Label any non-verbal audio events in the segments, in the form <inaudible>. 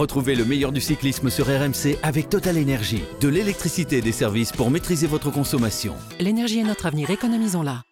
Retrouvez le meilleur du cyclisme sur RMC avec Total Énergie. De l'électricité et des services pour maîtriser votre consommation. L'énergie est notre avenir, économisons-la.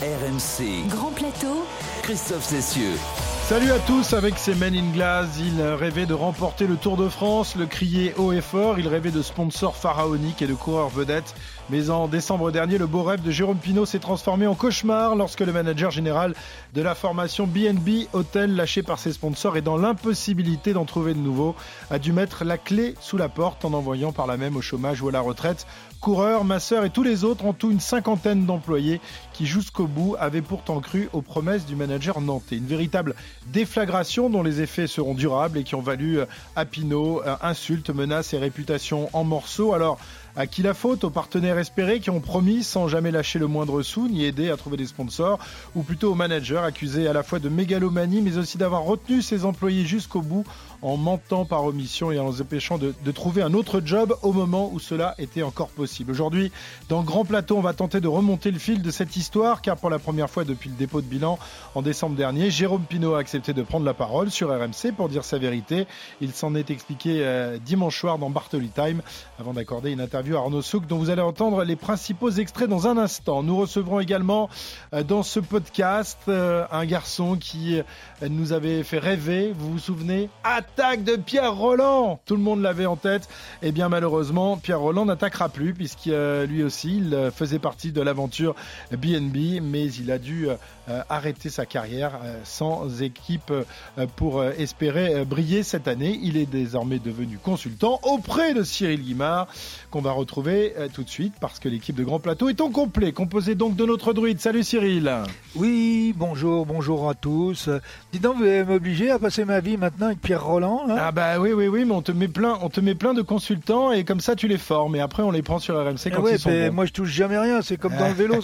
RMC. Grand plateau. Christophe Cessieux. Salut à tous, avec ses Men in Glass, il rêvait de remporter le Tour de France, le crier haut et fort, il rêvait de sponsors pharaoniques et de coureurs vedettes. Mais en décembre dernier, le beau rêve de Jérôme Pinault s'est transformé en cauchemar lorsque le manager général de la formation BNB Hotel, lâché par ses sponsors et dans l'impossibilité d'en trouver de nouveaux, a dû mettre la clé sous la porte en envoyant par là même au chômage ou à la retraite coureurs, masseurs et tous les autres, en tout une cinquantaine d'employés qui jusqu'au bout avaient pourtant cru aux promesses du manager nantais. Une véritable déflagration dont les effets seront durables et qui ont valu à Pinot insultes, menaces et réputations en morceaux. Alors, à qui la faute Aux partenaires espérés qui ont promis sans jamais lâcher le moindre sou ni aider à trouver des sponsors Ou plutôt aux managers accusés à la fois de mégalomanie mais aussi d'avoir retenu ses employés jusqu'au bout en mentant par omission et en les empêchant de, de, trouver un autre job au moment où cela était encore possible. Aujourd'hui, dans Grand Plateau, on va tenter de remonter le fil de cette histoire car pour la première fois depuis le dépôt de bilan en décembre dernier, Jérôme Pinault a accepté de prendre la parole sur RMC pour dire sa vérité. Il s'en est expliqué euh, dimanche soir dans Bartoli Time avant d'accorder une interview à Arnaud Souk dont vous allez entendre les principaux extraits dans un instant. Nous recevrons également euh, dans ce podcast euh, un garçon qui nous avait fait rêver, vous vous souvenez? Attaque de Pierre Roland Tout le monde l'avait en tête. Et eh bien malheureusement, Pierre Roland n'attaquera plus puisqu'il lui aussi, il faisait partie de l'aventure BNB, mais il a dû arrêter sa carrière sans équipe pour espérer briller cette année. Il est désormais devenu consultant auprès de Cyril Guimard qu'on va retrouver tout de suite parce que l'équipe de Grand Plateau est en complet, composée donc de notre druide. Salut Cyril Oui, bonjour, bonjour à tous. Dis donc, vous allez m'obliger à passer ma vie maintenant avec Pierre Roland là Ah bah oui, oui, oui, mais on te met plein, on te met plein de consultants et comme ça tu les formes et après on les prend sur RMC quand ouais, ils sont bons. Moi je touche jamais rien, c'est comme dans le vélo,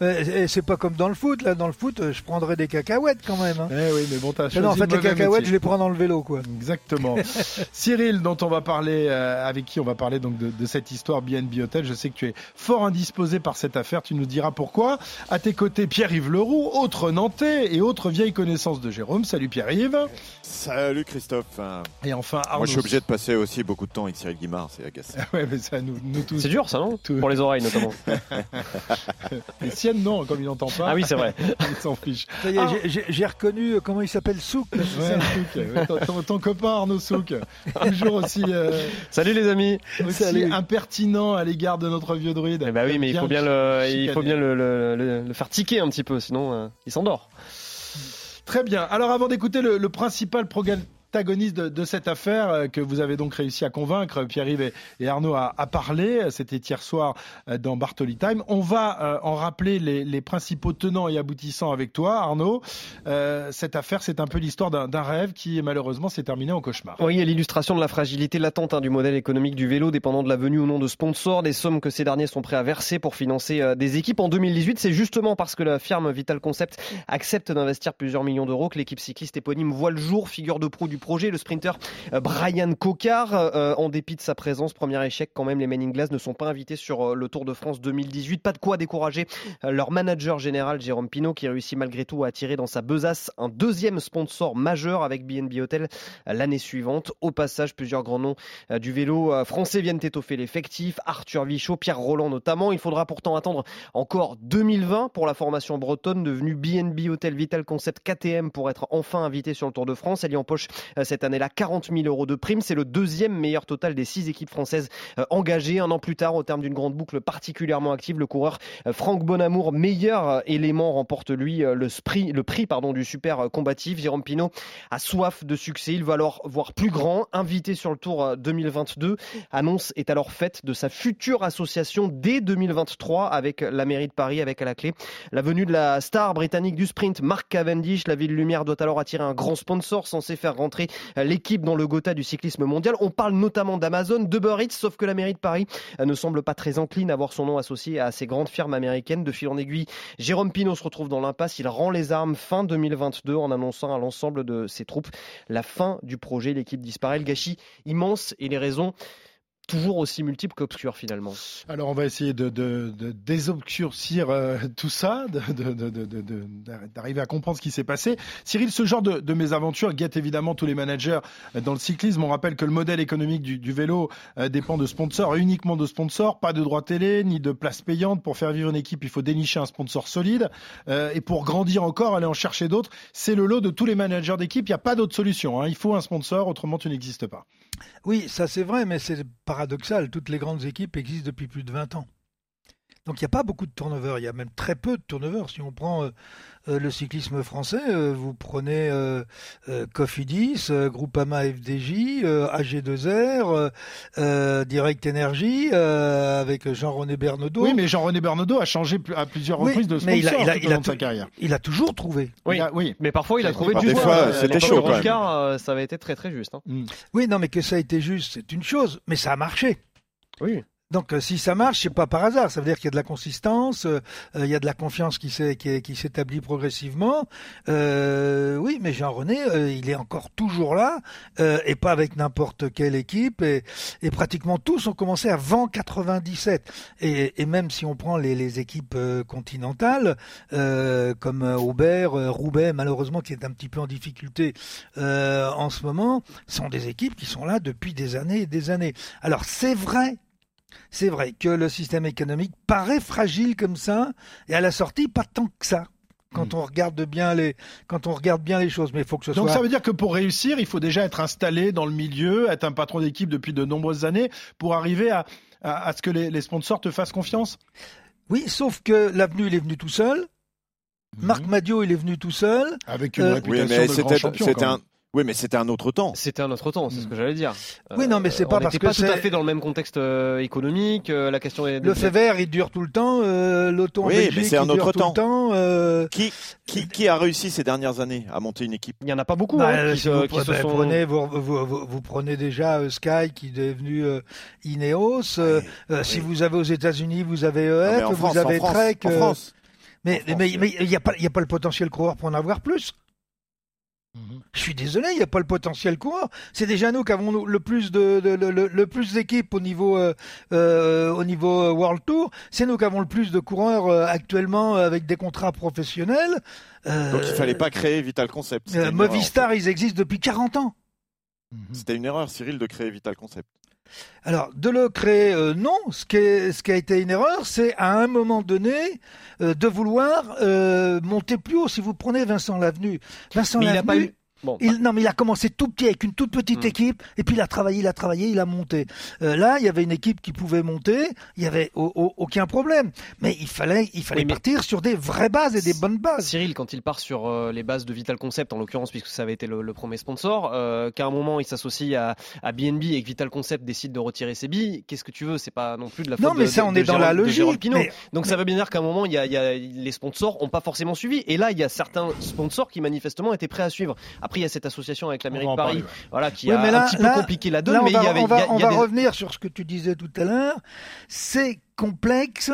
<laughs> c'est pas comme dans le foot. Là, dans le foot, je prendrais des cacahuètes quand même. Hein. Eh oui, mais bon, t'as choisi non, en fait, le les cacahuètes, métier. je les prends dans le vélo, quoi. Exactement. <laughs> Cyril, dont on va parler, euh, avec qui on va parler donc de, de, cette histoire BNB Hotel. Je sais que tu es fort indisposé par cette affaire. Tu nous diras pourquoi. À tes côtés, Pierre-Yves Leroux, autre Nantais et autre vieille connaissance de Jérôme. Salut Pierre-Yves. Salut Christophe. Et enfin, Arnaud. Moi, je suis obligé de passer aussi beaucoup de temps avec Cyril Guimard. C'est agaçant. <laughs> ouais, mais ça nous, nous tous. C'est dur, ça, non? Tout. Pour les oreilles, notamment. <laughs> les siennes, non, comme il n'entend pas. Ah oui, c'est vrai. <laughs> il s'en fiche. Ça y est, Ah. j'ai- j'ai reconnu euh, comment il s'appelle Souk. Ouais, ton, ton- ton copain Arnaud Souk, <laughs> toujours aussi, euh, Salut les amis. aussi Salut. impertinent à l'égard de notre vieux druide. Eh bah oui, mais il faut bien le, il faut bien le, le- le- le faire tiquer un petit peu, sinon euh, il s'endort. Très bien. Alors avant d'écouter le, le principal protagoniste de, de cette affaire euh, que vous avez donc réussi à convaincre Pierre-Yves et, et Arnaud à, à parler, c'était hier soir euh, dans Bartoli Time. On va euh, en rappeler les, les principaux tenants et aboutissants avec toi, Arnaud. Euh, cette affaire, c'est un peu l'histoire d'un rêve qui malheureusement s'est terminé en cauchemar. Oui, et l'illustration de la fragilité latente hein, du modèle économique du vélo, dépendant de la venue ou non de sponsors, des sommes que ces derniers sont prêts à verser pour financer euh, des équipes. En 2018, c'est justement parce que la firme Vital Concept accepte d'investir plusieurs millions d'euros que l'équipe cycliste éponyme voit le jour. Figure de proue du projet, le sprinter euh, Brian Cocard. Euh, en dépit de sa présence, premier échec quand même, les Men in Glass ne sont pas invités sur euh, le Tour de France 2018. Pas de quoi décourager leur manager général Jérôme Pinault qui réussit malgré tout à attirer dans sa besace un deuxième sponsor majeur avec BNB Hotel l'année suivante. Au passage, plusieurs grands noms du vélo français viennent étoffer l'effectif. Arthur Vichot, Pierre Roland notamment. Il faudra pourtant attendre encore 2020 pour la formation bretonne devenue BNB Hotel Vital Concept KTM pour être enfin invité sur le Tour de France. Elle y empoche cette année-là 40 000 euros de prime. C'est le deuxième meilleur total des six équipes françaises euh, engagées. Un an plus tard, au terme d'une grande boucle particulièrement active, le coureur euh, Franck Bonamour, meilleur euh, élément, remporte lui euh, le, prix du super euh, combatif. Jérôme Pinault a soif de succès. Il va alors voir plus grand. Invité sur le Tour euh, 2022, annonce est alors faite de sa future association dès 2023 avec la mairie de Paris, avec à la clé la venue de la star britannique du sprint, Mark Cavendish. La ville lumière doit alors attirer un grand sponsor censé faire rentrer euh, l'équipe dans le Gotha du cyclisme mondial. On parle notamment d'Amazon, de Eats, sauf que la mairie de Paris euh, ne semble pas très encline à voir son nom associé à ces grandes firmes américaines. De fil en aiguille, Jérôme Pinault se retrouve dans l'impasse. Il rend les armes fin 2022 en annonçant à l'ensemble de ses troupes la fin du projet. L'équipe disparaît. Le gâchis immense et les raisons toujours aussi multiple qu'obscur finalement. Alors on va essayer de, de, de désobscurcir euh, tout ça, d'arriver à comprendre ce qui s'est passé. Cyril, ce genre de, de mésaventures guette évidemment tous les managers euh, dans le cyclisme. On rappelle que le modèle économique du, du vélo euh, dépend de sponsors, uniquement de sponsors, pas de droits télé ni de places payantes. Pour faire vivre une équipe, il faut dénicher un sponsor solide. et pour grandir encore, aller en chercher d'autres, c'est le lot de tous les managers d'équipe. Il n'y a pas d'autre solution. Hein. Il faut un sponsor, autrement tu n'existes pas. Oui, ça c'est vrai, mais c'est paradoxal. Toutes les grandes équipes existent depuis plus de 20 ans. Donc il n'y a pas beaucoup de turnover, il y a même très peu de turnover. Si on prend euh, euh, le cyclisme français, euh, vous prenez Cofidis, Groupama FDJ, AG2R, Direct Energy, avec Jean-René Bernaudot. Oui, mais Jean-René Bernaudot a changé à plusieurs reprises de sponsor il a, il a, sa carrière. Il a toujours trouvé. Oui, oui. mais parfois il a trouvé du Des fois, c'était chaud. Quand ça avait été très très juste. Hein. Mm. Oui, non, mais que ça a été juste, c'est une chose, mais ça a marché. Oui. Donc euh, si ça marche, c'est pas par hasard. Ça veut dire qu'il y a de la consistance, euh, euh, il y a de la confiance qui s'établit progressivement. oui, mais Jean-René, il est encore toujours là et pas avec n'importe quelle équipe. Et, pratiquement tous ont commencé avant 97. Et, même si on prend les, équipes continentales comme Aubert, Roubaix, malheureusement qui est un petit peu en difficulté en ce moment, sont des équipes qui sont là depuis des années et des années. Alors c'est vrai c'est vrai que le système économique paraît fragile comme ça, et à la sortie, pas tant que ça quand hmm. on regarde bien les quand on regarde bien les choses mais il faut que ce Donc ça veut dire que pour réussir, il faut déjà être installé dans le milieu, être un patron d'équipe depuis de nombreuses années pour arriver à, à, ce que les, sponsors te fassent confiance? Oui, sauf que l'avenue il est venu tout seul. Hmm. Marc Madio, il est venu tout seul. Avec une euh, réputation oui, mais de grand champion. C'était un, oui, mais c'était un autre temps. C'était un autre temps, c'est ce que j'allais dire. Oui, non, mais c'est euh, pas parce que pas tout à fait dans le même contexte euh, économique. Euh, la question est. Le fait vert, il dure tout le temps. L'auto en oui, mais c'est un autre temps. temps qui, qui, qui a réussi ces dernières années à monter une équipe? Il y en a pas beaucoup. Bah, hein, qui, vous, qui bah, prenez, vous, vous, vous, prenez déjà Sky qui est devenu Ineos. Si vous avez aux États-Unis, vous avez EF, vous avez Trek. En France. Mais il mais, mais, n'y a, pas, y a pas le potentiel coureur pour en avoir plus. Je suis désolé, il n'y a pas le potentiel coureur. C'est déjà nous qui avons le plus de, le, plus d'équipes au niveau euh, euh, au niveau euh, World Tour. C'est nous qui avons le plus de coureurs actuellement avec des contrats professionnels. Donc il fallait pas créer Vital Concept. Movistar, ils existent depuis 40 ans. C'était une erreur, Cyril, de créer Vital Concept. Alors, de le créer, euh, non. Ce qui, ce qui, a été une erreur, c'est à un moment donné euh, de vouloir euh, monter plus haut. Si vous prenez Vincent Lavenu, Vincent Mais il, non, mais il a commencé tout petit avec une toute petite hmm. équipe, et puis il a travaillé, il a travaillé, il a monté. Euh, là, il y avait une équipe qui pouvait monter, il y avait aucun problème. Mais il fallait, il fallait partir sur des vraies bases et des bonnes bases. Cyril, quand il part sur euh, les bases de Vital Concept, en l'occurrence, puisque ça avait été le, premier sponsor, euh, qu'à un moment il s'associe à, à BNB et que Vital Concept décide de retirer ses billes, qu'est-ce que tu veux? C'est pas non plus de la faute Non, mais ça, on est dans la logique. Donc ça veut bien dire qu'à un moment, il y, a, il y a, les sponsors n'ont pas forcément suivi. Et là, il y a certains sponsors qui manifestement étaient prêts à suivre. Après, il y a cette association avec la mairie de Paris, voilà, qui a un petit peu compliqué la donne. mais on va, il y avait, on va, on va revenir sur ce que tu disais tout à l'heure. C'est complexe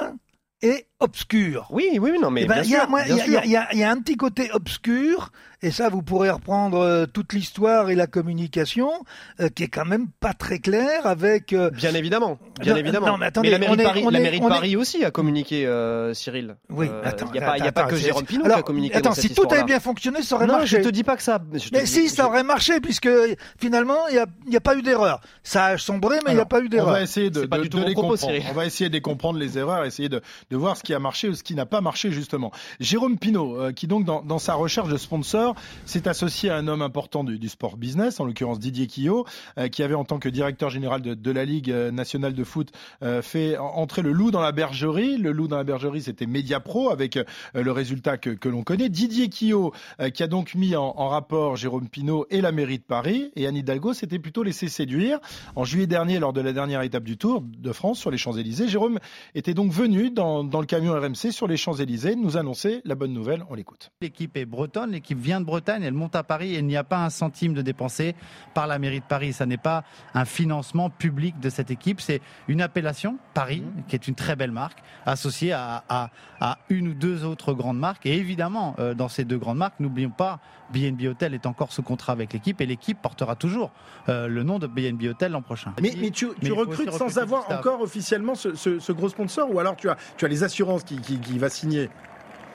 et obscur. Oui, oui, non, mais il y, y, a un petit côté obscur et ça, vous pourrez reprendre euh, toute l'histoire et la communication, euh, qui est quand même pas très claire avec. Euh, bien évidemment, bien évidemment. mais, attendez, la mairie, de, Paris, la mairie de Paris, aussi a communiqué, Cyril. Oui, attends. Il n'y a, pas, que Jérôme Pinot qui a communiqué. Attends, si tout avait bien fonctionné, ça aurait non, marché. je te dis pas que ça. mais si, ça aurait marché, puisque finalement, il n'y a, pas eu d'erreur. Ça a sombré, mais il n'y a pas eu d'erreur. On va essayer de, les comprendre. On va essayer de comprendre les erreurs, essayer de, voir ce qui a marché ou ce qui n'a pas marché, justement. Jérôme Pinot, qui donc, dans sa recherche de sponsors, s'est associé à un homme important du, sport business, en l'occurrence Didier Quillot, euh, qui avait en tant que directeur général de, la Ligue euh, nationale de foot euh, fait entrer le loup dans la bergerie. Le loup dans la bergerie, c'était Mediapro avec le résultat que, l'on connaît. Didier Quillot, qui a donc mis en, rapport Jérôme Pinault et la mairie de Paris. Et Anne Hidalgo s'était plutôt laissé séduire. En juillet dernier, lors de la dernière étape du Tour de France sur les Champs-Élysées, Jérôme était donc venu dans, dans le camion RMC sur les Champs-Élysées nous annoncer la bonne nouvelle. On l'écoute. L'équipe est bretonne, l'équipe vient de Bretagne, elle monte à Paris et il n'y a pas un centime de dépensé par la mairie de Paris. Ça n'est pas un financement public de cette équipe, c'est une appellation, Paris, Mmh. qui est une très belle marque, associée à, à- à une ou deux autres grandes marques. Et évidemment, euh, dans ces deux grandes marques, n'oublions pas, BNB Hotel est encore sous contrat avec l'équipe et l'équipe portera toujours euh, le nom de BNB Hotel l'an prochain. Mais, mais tu, recrutes sans avoir encore officiellement ce, ce- ce gros sponsor ou alors tu as, tu as les assurances qui, qui, qui va signer?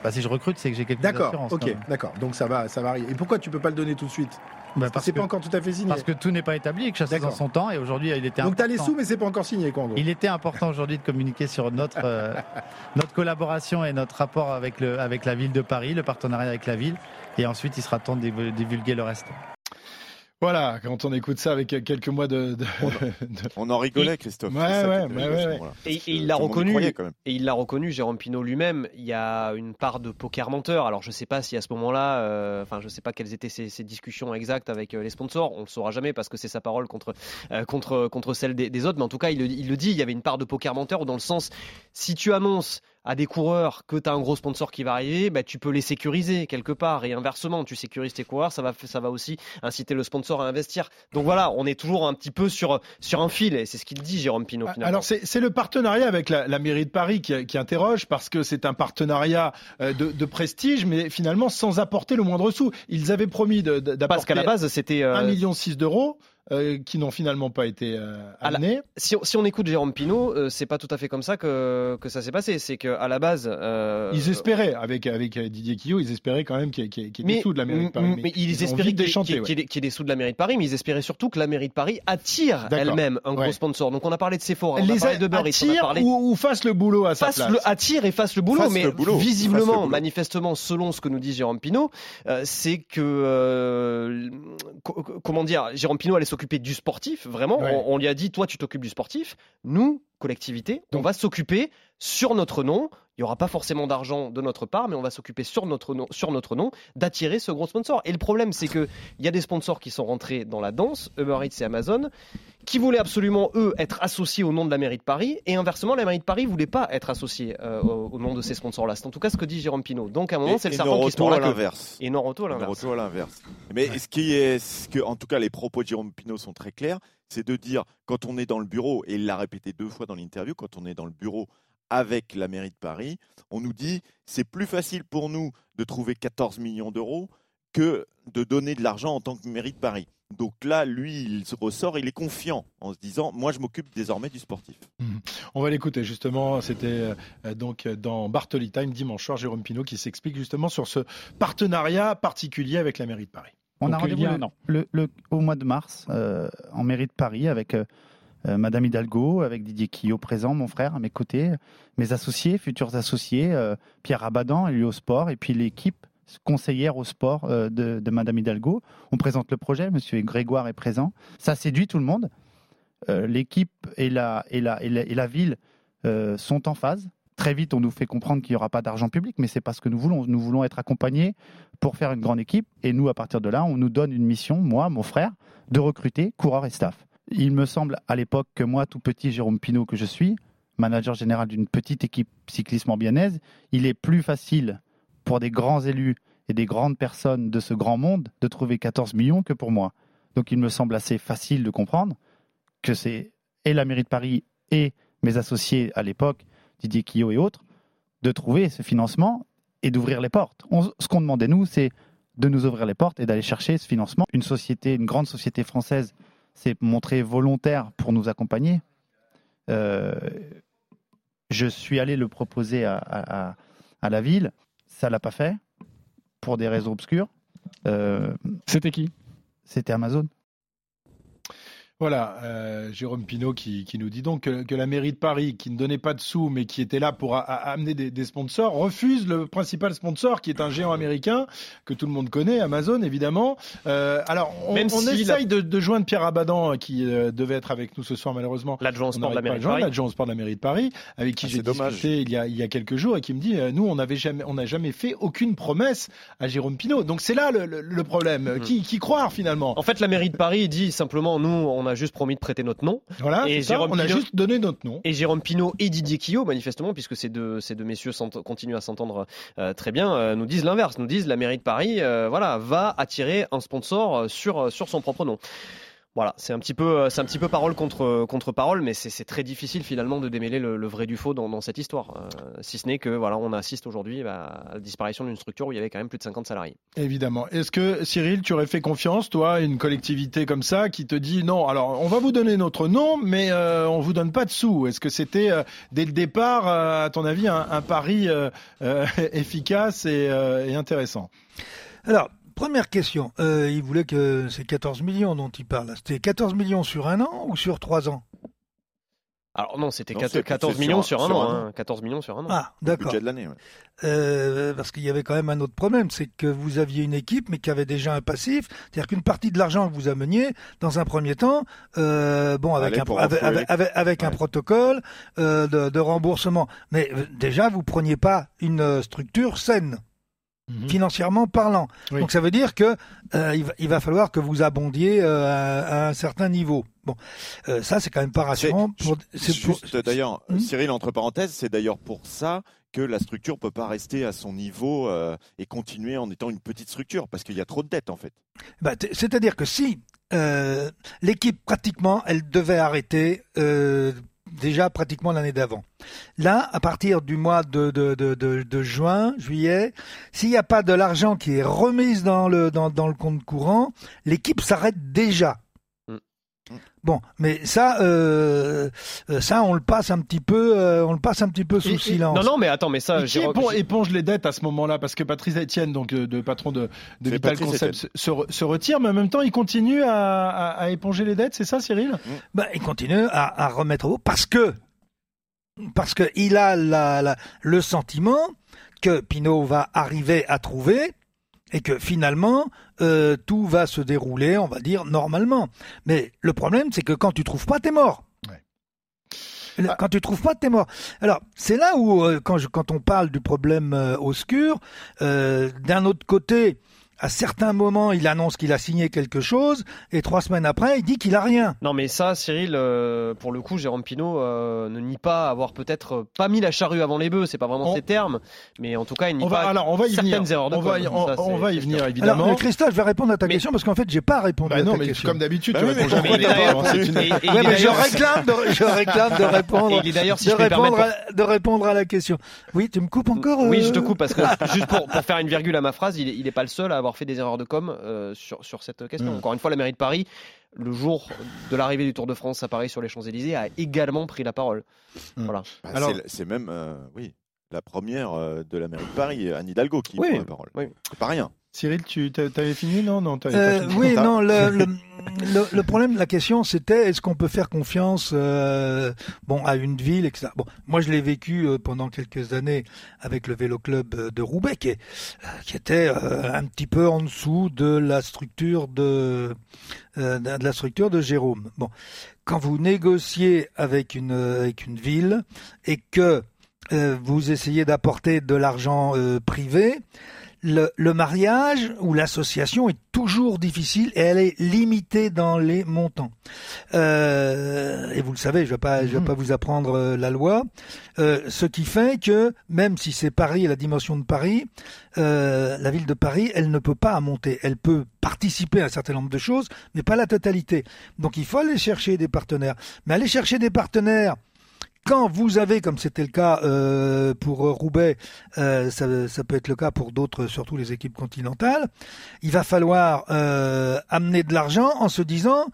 Bah, si je recrute, c'est que j'ai quelques D'accord, assurances. quand ok, d'accord. Donc ça va, ça va arriver. Et pourquoi tu peux pas le donner tout de suite? Bah, Parce que c'est pas encore tout à fait signé. Parce que tout n'est pas établi et que en D'accord. son temps. Et aujourd'hui, il était Donc tu as les important- sous, mais c'est pas encore signé, quoi, en gros. Il était important aujourd'hui de communiquer sur notre, euh, <laughs> notre collaboration et notre rapport avec, le, avec la ville de Paris, le partenariat avec la ville. Et ensuite, il sera temps de divulguer le reste. Voilà, quand on écoute ça avec quelques mois de. <laughs> On en rigolait, Christophe. Ouais, ouais, ouais. Et, il l'a reconnu. Et il l'a reconnu, Jérôme Pinault lui-même. Il y a une part de poker menteur. Alors je sais pas si à ce moment-là, euh, enfin je sais pas quelles étaient ces, ces discussions exactes avec euh, les sponsors. On le saura jamais parce que c'est sa parole contre euh, contre contre celle des, des autres. Mais en tout cas, il, le- il le dit. Il y avait une part de poker menteur dans le sens si tu annonces à des coureurs que tu as un gros sponsor qui va arriver, bah, tu peux les sécuriser quelque part. Et inversement, tu sécurises tes coureurs, ça va, ça va aussi inciter le sponsor à investir. Donc voilà, on est toujours un petit peu sur, sur un fil. Et c'est ce qu'il dit, Jérôme Pinault. finalement. Alors c'est c'est le partenariat avec la, la mairie de Paris qui, qui interroge parce que c'est un partenariat euh, de, de prestige, mais finalement sans apporter le moindre sou. Ils avaient promis parce d'apporter qu'à la base, c'était. euh, 1,6 million d'euros euh, qui n'ont finalement pas été euh, la- amenés. si, on- si on écoute Jérôme Pinault, euh, c'est pas tout à fait comme ça que, que ça s'est passé. C'est qu'à la base. euh, Ils espéraient, avec, avec Didier Quillot, ils espéraient quand même qu'il y y ait- qu'il y ait des sous de la mairie de Paris. mais, ils, espéraient qu'il y, ouais. ait- des sous de la mairie de Paris, mais ils espéraient surtout que la mairie de Paris attire elle-même un gros Ouais. sponsor. Donc on a parlé de Sephora, on a Les parlé de on a attire parlé ou, ou fasse le boulot à sa fasse place. le attire et fasse le boulot, Fasse mais le boulot, visiblement, boulot. manifestement, selon ce que nous dit Jérôme Pinault, euh, c'est que euh, co- co- comment dire, Jérôme Pinault allait s'occuper du sportif. Vraiment, Ouais. on, on lui a dit, toi, tu t'occupes du sportif. Nous, collectivité, on va s'occuper sur notre nom. Il n'y aura pas forcément d'argent de notre part, mais on va s'occuper sur notre nom, sur notre nom, d'attirer ce gros sponsor. Et le problème, c'est que il y a des sponsors qui sont rentrés dans la danse, Uber Eats et Amazon, qui voulaient absolument eux être associés au nom de la mairie de Paris, et inversement, la mairie de Paris voulait pas être associée euh, au, au nom de ces sponsors-là. C'est en tout cas ce que dit Jérôme Pinault. Donc à un moment, c'est le serpent qui se à l'inverse. Et Noroto à l'inverse. à l'inverse. Mais ce qui est, ce que, en tout cas, les propos de Jérôme Pinault sont très clairs, c'est de dire quand on est dans le bureau, et il l'a répété deux fois dans l'interview, quand on est dans le bureau avec la mairie de Paris, on nous dit c'est plus facile pour nous de trouver 14 millions d'euros que de donner de l'argent en tant que mairie de Paris. Donc là, lui, il se ressort, il est confiant en se disant moi, je m'occupe désormais du sportif. On va l'écouter justement. C'était euh, donc dans Bartoli Time dimanche soir, Jérôme Pinault qui s'explique justement sur ce partenariat particulier avec la mairie de Paris. On Donc, a rendez-vous le- au mois de mars euh, en mairie de Paris avec euh, Madame Hidalgo, avec Didier Quillot présent, mon frère à mes côtés, mes associés, futurs associés, euh, Pierre Abadan, lui au sport, et puis l'équipe conseillère au sport euh, de, Madame Hidalgo. On présente le projet, Monsieur Grégoire est présent. Ça séduit tout le monde. Euh, L'équipe et la, ville euh, sont en phase. Très vite, on nous fait comprendre qu'il n'y aura pas d'argent public, mais c'est pas ce que nous voulons. Nous voulons être accompagnés pour faire une grande équipe. Et nous, à partir de là, on nous donne une mission, moi, mon frère, de recruter coureurs et staff. Il me semble à l'époque que moi, tout petit Jérôme Pinault que je suis, manager général d'une petite équipe cyclisme ambianaise, il est plus facile pour des grands élus et des grandes personnes de ce grand monde de trouver 14 millions que pour moi. Donc il me semble assez facile de comprendre que c'est et la mairie de Paris et mes associés à l'époque, Didier Quillot et autres, de trouver ce financement et d'ouvrir les portes. Ce qu'on demandait nous, c'est de nous ouvrir les portes et d'aller chercher ce financement. Une société, une grande société française s'est montrée volontaire pour nous accompagner. Euh, je suis allé le proposer à, à- à- à la ville, ça l'a pas fait pour des raisons obscures. Euh, C'était qui? C'était Amazon. Voilà, euh, Jérôme Pinault qui, qui nous dit donc que, que la mairie de Paris, qui ne donnait pas de sous, mais qui était là pour a- a- amener des, des sponsors, refuse le principal sponsor, qui est un géant américain que tout le monde connaît, Amazon évidemment. Euh, alors, on, Même on si essaye de, de joindre Pierre Abadan, qui euh, devait être avec nous ce soir malheureusement. L'adjoint sport de la mairie de Paris. l'adjoint au sport de la mairie de Paris, avec qui Ah, j'ai c'est dommage. discuté il y, a, il y a quelques jours et qui me dit euh, nous on n'avait jamais on n'a jamais fait aucune promesse à Jérôme Pinault. Donc c'est là le, le- le problème. Mhm. Qui, qui croire finalement? En fait, la mairie de Paris dit simplement, nous, on a a juste promis de prêter notre nom. Voilà, Et ça, on a juste donné notre nom. Et Jérôme Pinault et Didier Quillot, manifestement, puisque ces deux, ces deux messieurs continuent à s'entendre euh, très bien, euh, nous disent l'inverse. Nous disent la mairie de Paris euh, voilà, va attirer un sponsor sur, sur son propre nom. Voilà, c'est un petit peu, euh, c'est un petit peu parole contre, contre parole, mais c'est c'est très difficile finalement de démêler le, le vrai du faux dans, dans cette histoire. Euh, si ce n'est que voilà, on assiste aujourd'hui bah, à la disparition d'une structure où il y avait quand même plus de 50 salariés. Évidemment. Est-ce que Cyril, tu aurais fait confiance, toi, à une collectivité comme ça qui te dit non, alors on va vous donner notre nom, mais euh, on vous donne pas de sous Est-ce que c'était euh, dès le départ, euh, à ton avis, un, un pari euh, euh, <laughs> efficace et, euh, et intéressant? Alors, première question. Euh, il voulait que c'est 14 millions dont il parle. C'était 14 millions sur un an ou sur trois ans? Alors non, c'était Non, 14, c'est- 14 c'est millions sur sur un- un sur an. un hein, 14 millions sur un an. Ah, d'accord. budget de l'année. ouais. Euh, parce qu'il y avait quand même un autre problème, c'est que vous aviez une équipe, mais qui avait déjà un passif. C'est-à-dire qu'une partie de l'argent que vous ameniez, dans un premier temps, euh, bon, avec Allez un, avec, avec- avec- protocole euh, de, de remboursement. Mais déjà, vous preniez pas une structure saine, financièrement parlant. Oui. Donc ça veut dire que euh, il, va, il va falloir que vous abondiez euh, à, à un certain niveau. Bon, euh, ça c'est quand même pas rassurant. Pour, d'ailleurs, Hmm? Cyril, entre parenthèses, c'est d'ailleurs pour ça que la structure peut pas rester à son niveau euh, et continuer en étant une petite structure parce qu'il y a trop de dettes en fait. Bah, t- C'est-à-dire que si euh, l'équipe pratiquement, elle devait arrêter euh, déjà pratiquement l'année d'avant. Là, à partir du mois de, de, de, juin, juillet, s'il n'y a pas de l'argent qui est remise dans le, dans le compte courant, l'équipe s'arrête déjà. Bon, mais ça, euh, euh, ça, on le passe un petit peu, euh, on le passe un petit peu sous Et- et- silence. Non, non, mais attends, mais ça, Et qui Jérôme- épon- éponge les dettes à ce moment-là Parce que Patrice Etienne, donc de patron de, de C'est Vital Patrice Concept, se, se re- se retire, mais en même temps, il continue à, à- à éponger les dettes, c'est ça, Cyril? Ben, il continue à, à remettre au parce que parce que il a la, la- le sentiment que Pinot va arriver à trouver et que finalement euh, tout va se dérouler, on va dire normalement. Mais le problème, c'est que quand tu trouves pas, t'es mort. Ouais. Ah. Quand tu trouves pas, t'es mort. Alors, c'est là où, euh, quand, je- quand on parle du problème euh, obscur, d'un autre côté, à certains moments, il annonce qu'il a signé quelque chose, et trois semaines après, il dit qu'il a rien. Non, mais ça, Cyril, euh, pour le coup, Jérôme Pinault euh, ne nie pas avoir peut-être euh, pas mis la charrue avant les bœufs, c'est pas vraiment On- ses termes, mais en tout cas, il nie on va, pas alors, on va y certaines venir. erreurs de on va y, com. on, Ça, on c'est- va y c'est venir, évidemment. Alors, Christophe, je vais répondre à ta Mais- question parce qu'en fait, j'ai pas répondu Bah à non, ta mais question. comme d'habitude, Bah tu réponds mais- jamais. Hein, je réclame, de, je réclame de répondre, Et il est d'ailleurs, si de, je peux me répondre permettre, à, de répondre à la question. Oui, tu me coupes encore Oui, je te coupe parce que <laughs> juste pour faire une virgule à ma phrase, il n'est pas le seul à avoir fait des erreurs de com euh, sur, sur cette question. Mm. Encore une fois, la mairie de Paris, le jour de l'arrivée du Tour de France à Paris sur les Champs-Élysées, a également pris la parole. Mm. Voilà. Bah, Alors- c'est- même, euh, oui, la première euh, de la mairie de Paris, Anne Hidalgo, qui Oui, prend la parole. oui. C'est pas rien. Cyril, tu t'avais fini? Non, non, t'avais Euh, pas fini. oui, non, le, le, le, le problème, la question, c'était est-ce qu'on peut faire confiance euh, bon, à une ville, etc. Bon, moi, je l'ai vécu euh, pendant quelques années avec le vélo club euh, de Roubaix, qui, est- euh, qui était euh, un petit peu en dessous de la structure de, euh, de la structure de Jérôme. Bon, quand vous négociez avec une, avec une ville et que euh, vous essayez d'apporter de l'argent euh, privé, le, le mariage ou l'association est toujours difficile et elle est limitée dans les montants. Euh, et vous le savez, je vais pas, je vais Mhm. pas vous apprendre euh, la loi. Euh, ce qui fait que même si c'est Paris et la dimension de Paris, euh, la ville de Paris, elle ne peut pas monter. Elle peut participer à un certain nombre de choses, mais pas la totalité. Donc il faut aller chercher des partenaires. Mais aller chercher des partenaires quand vous avez, comme c'était le cas euh, pour euh, Roubaix, euh, ça, ça peut être le cas pour d'autres, surtout les équipes continentales, il va falloir euh, amener de l'argent en se disant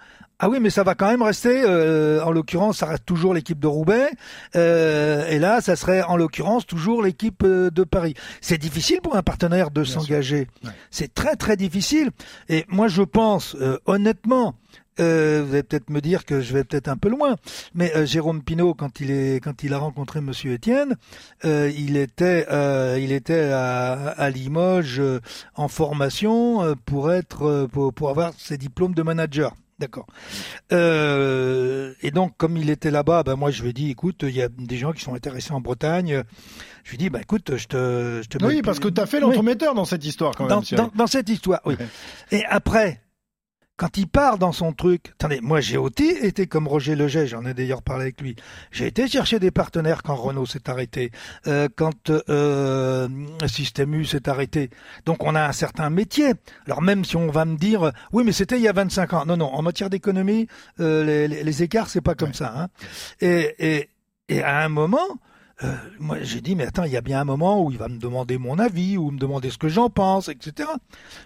ah oui, mais ça va quand même rester. euh, en l'occurrence, ça reste toujours l'équipe de Roubaix, euh, et là, ça serait en l'occurrence toujours l'équipe euh, de Paris. C'est difficile pour un partenaire de s'engager. Ouais. C'est très très difficile. Et moi, je pense euh, honnêtement. Euh, vous allez peut-être me dire que je vais peut-être un peu loin, mais euh, Jérôme Pinault, quand il est, quand il a rencontré Monsieur Étienne, euh, il était, euh, il était à, à Limoges euh, en formation euh, pour être, pour, pour avoir ses diplômes de manager. D'accord. Euh, et donc, comme il était là-bas, ben moi je lui ai dit, écoute, il y a des gens qui sont intéressés en Bretagne. Je lui ai dit, ben écoute, je te, je te. Oui, mets- parce que tu as fait Oui. l'entremetteur dans cette histoire quand même. dans, dans, dans cette histoire, oui. Ouais. Et après, quand il part dans son truc, attendez, moi j'ai été, été comme Roger Leget, j'en ai d'ailleurs parlé avec lui. J'ai été chercher des partenaires quand Renault s'est arrêté, euh, quand euh, Système U s'est arrêté. Donc on a un certain métier. Alors même si on va me dire, oui mais c'était il y a 25 ans. Non non, en matière d'économie, euh, les, les, les, écarts c'est pas comme ça. Hein. Et, et, et à un moment, euh, moi j'ai dit mais attends il y a bien un moment où il va me demander mon avis ou me demander ce que j'en pense etc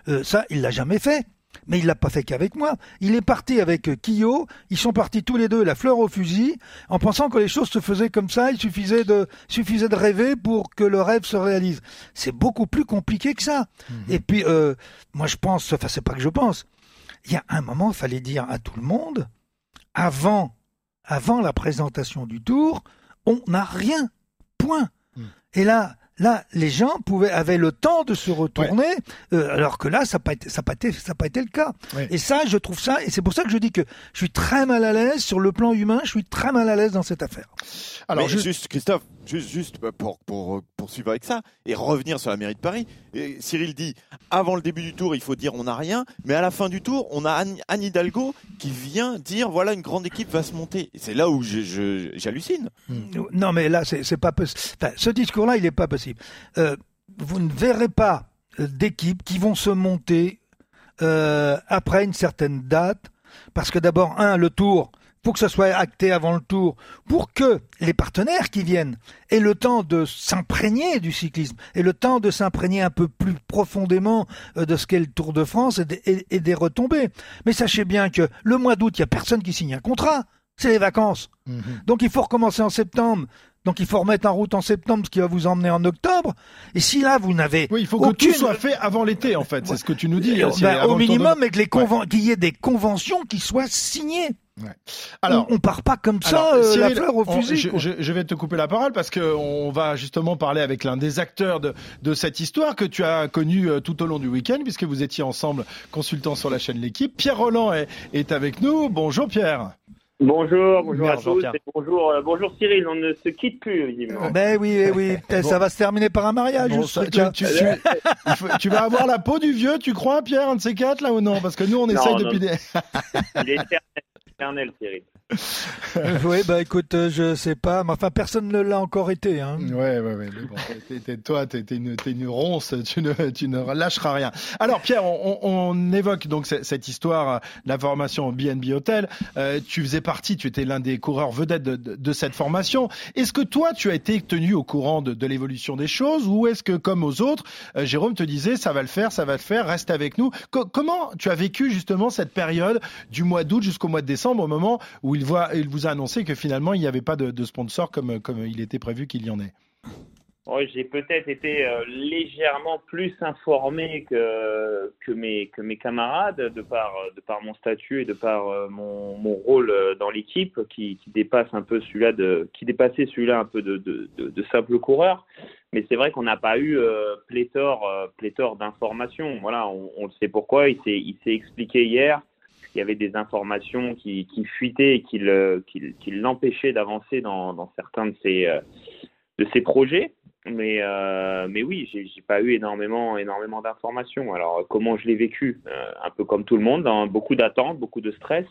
euh, ça il l'a jamais fait mais il l'a pas fait qu'avec moi. Il est parti avec euh, Kyo. Ils sont partis tous les deux, la fleur au fusil, en pensant que les choses se faisaient comme ça. Il suffisait de, suffisait de rêver pour que le rêve se réalise. C'est beaucoup plus compliqué que ça. Mmh. Et puis, euh, moi, je pense, enfin, c'est pas que je pense. Il y a un moment, il fallait dire à tout le monde, avant, avant la présentation du tour, on n'a rien. Point. Mmh. Et là, Là, les gens pouvaient avaient le temps de se retourner, ouais. euh, alors que là, ça n'a pas été, ça pas été, ça pas été le cas. Ouais. Et ça, je trouve ça, et c'est pour ça que je dis que je suis très mal à l'aise sur le plan humain. Je suis très mal à l'aise dans cette affaire. Alors, juste, juste, Christophe, juste, pour, pour poursuivre avec ça et revenir sur la mairie de Paris. Et Cyril dit avant le début du tour, il faut dire on n'a rien, mais à la fin du tour, on a Anne, Hidalgo qui vient dire voilà une grande équipe va se monter. C'est là où j'hallucine. Non, mais là, c'est pas possible. Ce discours-là, il n'est pas possible. Euh, vous ne verrez pas d'équipes qui vont se monter euh, après une certaine date, parce que d'abord, un, le tour, pour que ça soit acté avant le tour, pour que les partenaires qui viennent aient le temps de s'imprégner du cyclisme, et le temps de s'imprégner un peu plus profondément de ce qu'est le Tour de France et, et, et des retombées. Mais sachez bien que le mois d'août, il n'y a personne qui signe un contrat. C'est les vacances. Mmh. Donc il faut recommencer en septembre. Donc il faut remettre en route en septembre, ce qui va vous emmener en octobre. Et si là vous n'avez oui, il faut aucune... que tout soit fait avant l'été en fait. C'est ce que tu nous dis. Ben, au minimum, de... qu'il ouais. y ait des conventions qui soient signées. Ouais. Alors, on, on, part pas comme ça, alors, euh, Cyril, la fleur au fusil. On, je, je, vais te couper la parole parce que on va justement parler avec l'un des acteurs de, de, cette histoire que tu as connu euh, tout au long du week-end puisque vous étiez ensemble consultant sur la chaîne L'équipe. Pierre Roland est, est avec nous. Bonjour Pierre. Bonjour, bonjour à tous. bonjour, euh, bonjour Cyril. On ne se quitte plus, évidemment. Ben oui, oui. <laughs> bon. Ça va se terminer par un mariage. Bon, ça, tu, tu, <laughs> tu, tu, vas avoir la peau du vieux, tu crois, Pierre, un de ces quatre là ou non? Parce que nous, on essaye non, depuis des. <laughs> Éternel, Cyril. Oui, bah écoute, euh, je sais pas, mais enfin personne ne l'a encore été. Hein. Ouais, ouais, ouais. Mais bon, t'es, toi, t'es, une, t'es une ronce, tu ne, tu ne lâcheras rien. Alors Pierre, on, évoque donc cette histoire, la formation BNB Hotel. Euh, tu faisais partie, tu étais l'un des coureurs vedettes de, cette formation. Est-ce que toi, tu as été tenu au courant de, l'évolution des choses, ou est-ce que, comme aux autres, euh, Jérôme te disait, ça va le faire, ça va le faire, reste avec nous. Co- comment tu as vécu justement cette période du mois d'août jusqu'au mois de décembre, au moment où il, vous a annoncé que finalement il n'y avait pas de, sponsor comme, il était prévu qu'il y en ait. Oui, j'ai peut-être été euh, légèrement plus informé que, mes, camarades de par, mon statut et de par euh, mon, rôle euh, dans l'équipe qui, dépasse un peu celui-là qui dépassait celui-là un peu de, simple coureur. Mais c'est vrai qu'on n'a pas eu pléthore, d'informations. Voilà, on, on le sait pourquoi. Il s'est expliqué hier il y avait des informations qui, qui fuitaient et qui, le, qui, qui l'empêchaient d'avancer dans, certains de ses, euh, projets. Mais, euh, mais oui, j'ai, pas eu énormément, d'informations. Alors, comment je l'ai vécu? Euh, Un peu comme tout le monde, dans beaucoup d'attentes, beaucoup de stress.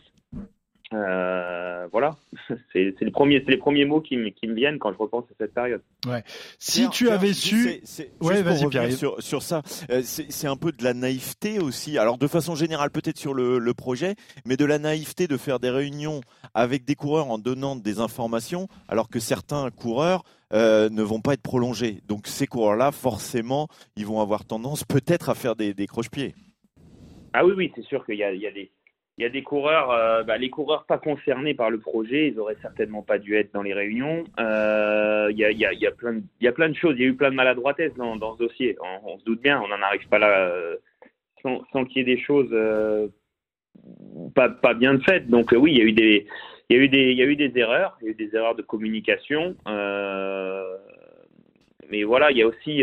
Euh, voilà, <laughs> c'est, les premiers, c'est les premiers mots qui, qui me viennent quand je repense à cette période. Ouais. Si Pierre, tu avais su, c'est, ouais. Sur, sur ça, euh, c'est, c'est un peu de la naïveté aussi. Alors de façon générale, peut-être sur le, le, projet, mais de la naïveté de faire des réunions avec des coureurs en donnant des informations, alors que certains coureurs euh, ne vont pas être prolongés. Donc ces coureurs-là, forcément, ils vont avoir tendance peut-être à faire des, des croche-pieds. Ah oui, oui, c'est sûr qu'il y a, il y a des il y a des coureurs, euh, bah, les coureurs pas concernés par le projet, ils auraient certainement pas dû être dans les réunions. Euh, il, y a, plein de, il y a plein de choses, il y a eu plein de maladroitesses dans, ce dossier. On, se doute bien, on n'en arrive pas là euh, sans, sans qu'il y ait des choses euh, pas, pas bien faites. Donc oui, il y a eu des, il y a eu des, il y a eu des erreurs, il y a eu des erreurs de communication. Euh, mais voilà, il y a aussi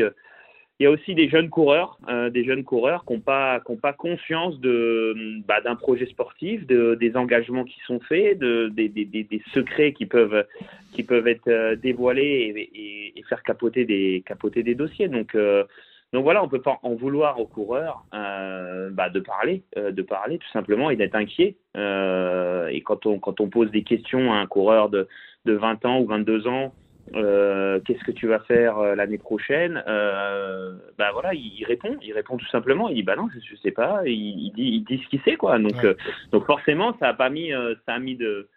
il y a aussi des jeunes coureurs, euh, des jeunes coureurs qui n'ont pas, conscience bah, d'un projet sportif, de, des engagements qui sont faits, de, des, des, des secrets qui peuvent, être dévoilés et, faire capoter des, dossiers. Donc, euh, donc voilà, on peut pas en vouloir aux coureurs euh, bah, de parler, euh, de parler tout simplement et d'être inquiet. Euh, et quand on quand on pose des questions à un coureur de de 20 ans ou 22 ans, euh, qu'est-ce que tu vas faire euh, l'année prochaine? Euh, Bah voilà, il, il répond, il répond tout simplement. Il dit bah non, je, je sais pas. Il, il dit il dit ce qu'il sait quoi. Donc Ouais. euh, donc forcément, ça a pas mis ça a mis de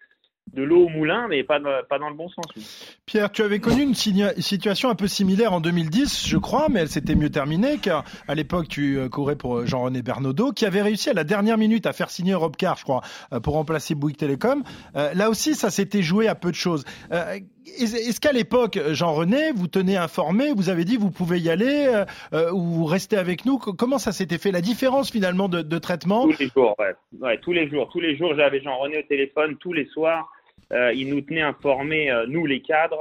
de l'eau au moulin, mais pas dans- pas dans le bon sens. oui. Pierre, tu avais connu une situation un peu similaire en 2010, je crois, mais elle s'était mieux terminée, car à l'époque, tu courais pour Jean-René Bernaudot, qui avait réussi à la dernière minute à faire signer Rob Carr, je crois, pour remplacer Bouygues Télécom. Euh, là aussi, ça s'était joué à peu de choses. Euh, Est-ce qu'à l'époque, Jean-René, vous tenez informé, vous avez dit vous pouvez y aller, euh, euh, ou vous restez avec nous Co- Comment ça s'était fait La différence finalement de, traitement? Tous les jours, ouais. Tous les jours, tous les jours, j'avais Jean-René au téléphone, tous les soirs. Euh, il nous tenait informés, nous les cadres,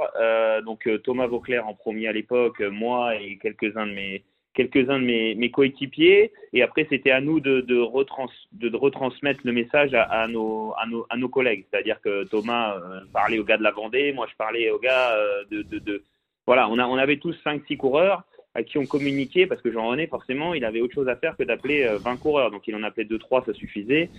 donc Thomas Vauclair en premier à l'époque, moi et quelques-uns de mes quelques-uns de mes, mes coéquipiers. Et après, c'était à nous de, de, retrans, de, retransmettre le message à, à, nos, à, nos, à nos collègues. C'est-à-dire que Thomas euh, parlait aux gars de la Vendée, moi je parlais aux gars euh, de, de, de... Voilà, on, a, on avait tous 5-6 coureurs à qui on communiquait parce que Jean-René, forcément, il avait autre chose à faire que d'appeler euh, 20 coureurs. Donc il en appelait 2-3, ça suffisait.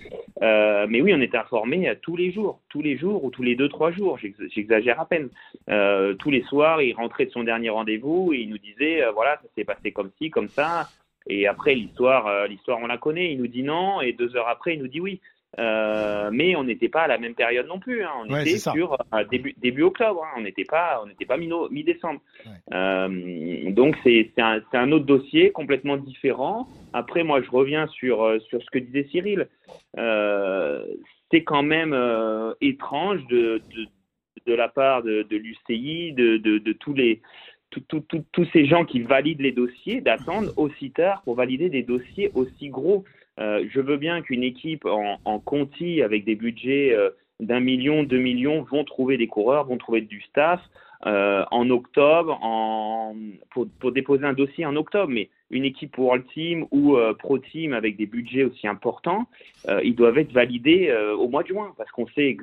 Euh, mais oui, on était informés euh, tous les jours, tous les jours ou tous les 2-3 jours, j'ex- j'exagère à peine. Euh, tous les soirs, il rentrait de son dernier rendez-vous et il nous disait, euh, voilà, ça s'est passé comme ci, comme ça. Et après, l'histoire, euh, l'histoire, on la connaît. Il nous dit non, et deux heures après, il nous dit oui. Euh, mais on n'était pas à la même période non plus. Hein. On Ouais, était sur euh, début, début octobre. Hein. On n'était pas, on n'était pas mi- mi-décembre. Euh, donc c'est un, autre dossier complètement différent. Après, moi, je reviens sur euh, sur ce que disait Cyril. C'est quand même étrange de, de de la part de, de l'UCI, de, de, de tous les tous ces gens qui valident les dossiers, d'attendre aussi tard pour valider des dossiers aussi gros. Euh, je veux bien qu'une équipe en, en Conti avec des budgets euh, d'un million, deux millions vont trouver des coureurs, vont trouver du staff euh, en octobre en, pour, pour déposer un dossier en octobre. Mais une équipe pour World Team ou Pro Team avec des budgets aussi importants, ils doivent être validés au mois de juin parce qu'on sait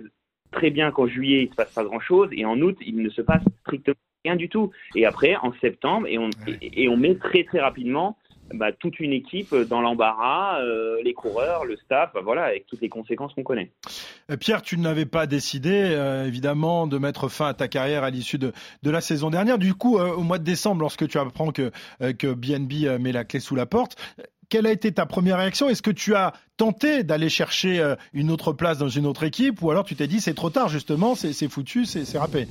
très bien qu'en juillet il se passe pas grand chose et en août il ne se passe strictement rien du tout. Et après en septembre et on, et, et on met très très rapidement bah, toute une équipe dans l'embarras, euh, les coureurs, le staff, bah, voilà, avec toutes les conséquences qu'on connaît. Euh, Pierre, tu n'avais pas décidé, euh, évidemment, de mettre fin à ta carrière à l'issue de, la saison dernière. Du coup, euh, au mois de décembre, lorsque tu apprends que, euh, que BNB euh, met la clé sous la porte, euh, quelle a été ta première réaction? Est-ce que tu as tenté d'aller chercher euh, une autre place dans une autre équipe? Ou alors tu t'es dit c'est trop tard, justement, c'est foutu, c'est râpé?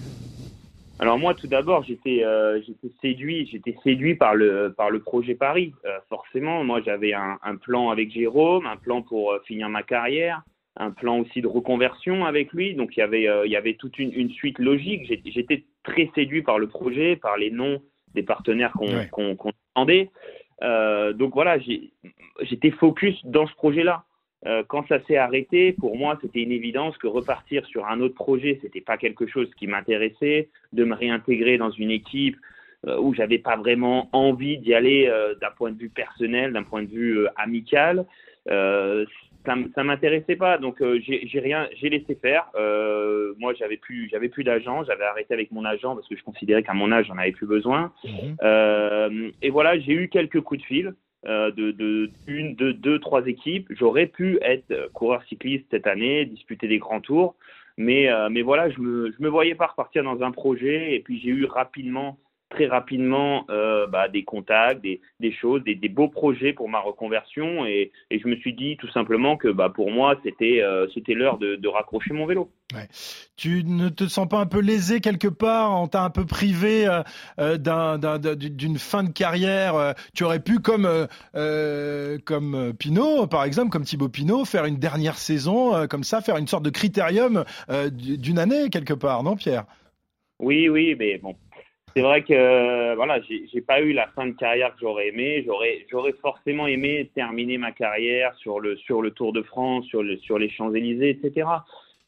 Alors moi, tout d'abord, j'étais euh, j'étais séduit, j'étais séduit par le par le projet Paris. Euh, forcément, moi, j'avais un, un plan avec Jérôme, un plan pour euh, finir ma carrière, un plan aussi de reconversion avec lui. Donc il y avait il y avait toute une, une suite logique. J'étais- très séduit par le projet, par les noms des partenaires qu'on Ouais. Euh, donc voilà, j'étais focus dans ce projet-là. Euh, quand ça s'est arrêté, pour moi, c'était une évidence que repartir sur un autre projet, c'était pas quelque chose qui m'intéressait. De me réintégrer dans une équipe euh, où j'avais pas vraiment envie d'y aller euh, d'un point de vue personnel, d'un point de vue euh, amical, ça, ça m'intéressait pas. Donc j'ai rien, j'ai laissé faire. Moi, j'avais plus, j'avais plus d'agent. J'avais arrêté avec mon agent parce que je considérais qu'à mon âge, j'en avais plus besoin. Euh, et voilà, j'ai eu quelques coups de fil de, de une, deux, trois équipes. J'aurais pu être euh, coureur cycliste cette année, disputer des grands tours, mais euh, mais voilà, je me je me voyais pas repartir dans un projet. Et puis j'ai eu rapidement, très rapidement, euh, bah, des contacts, des des choses, des, des beaux projets pour ma reconversion. Et, et je me suis dit tout simplement que bah pour moi c'était euh, c'était l'heure de, de raccrocher mon vélo. Tu ne te sens pas un peu lésé quelque part On t'a un peu privé euh, d'un- d'un- d'un- d'une fin de carrière. Tu aurais pu, comme comme Pinot, par exemple, comme Thibaut Pinot, faire une dernière saison comme ça, faire une sorte de critérium d'une année quelque part, non, Pierre? Oui, oui, mais bon. C'est vrai que euh, voilà, j'ai pas eu la fin de carrière que j'aurais aimé. J'aurais j'aurais forcément aimé terminer ma carrière sur le sur le Tour de France, sur le sur les Champs Élysées, etc.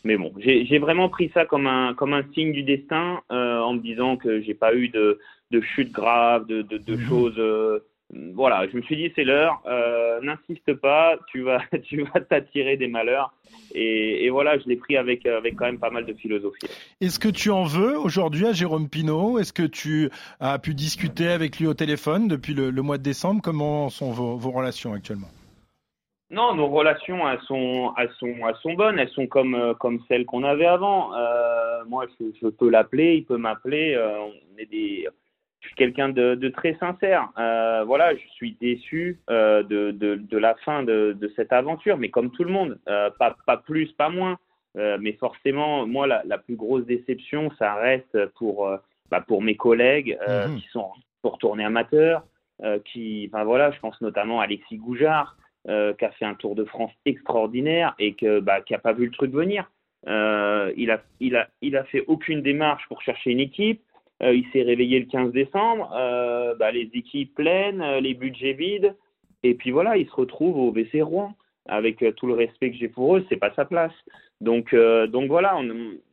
Mais bon, j'ai j'ai vraiment pris ça comme un comme un signe du destin, euh, en me disant que j'ai pas eu de de chute grave, de de, de choses euh, voilà, je me suis dit c'est l'heure, euh, n'insiste pas, tu vas, <laughs> tu vas t'attirer des malheurs. Et, et, voilà, je l'ai pris avec, avec quand même pas mal de philosophie. Est-ce que tu en veux aujourd'hui à Jérôme Pinault? Est-ce que tu as pu discuter avec lui au téléphone depuis le, le mois de décembre? Comment sont vos, vos relations actuellement? Non, nos relations, elles sont, elles sont, elles sont bonnes. Elles sont comme, comme celles qu'on avait avant. Euh, moi, je, je peux l'appeler, il peut m'appeler. Euh, on est des, je suis quelqu'un de, de, très sincère. Euh, voilà, je suis déçu euh, de, de, de, la fin de, cette aventure, mais comme tout le monde, euh, pas, pas plus, pas moins. Mais forcément, moi, la, la, plus grosse déception, ça reste pour, bah, pour mes collègues mmh. qui sont pour tourner amateurs. qui, enfin voilà, je pense notamment à Alexis Goujard, qui a fait un Tour de France extraordinaire et que, bah, qui a pas vu le truc venir. il a, il a, il a fait aucune démarche pour chercher une équipe. Euh, il s'est réveillé le 15 décembre, euh, bah, les équipes pleines, euh, les budgets vides, et puis voilà, il se retrouve au WC Rouen. Avec tout le respect que j'ai pour eux, c'est pas sa place. Donc, donc voilà,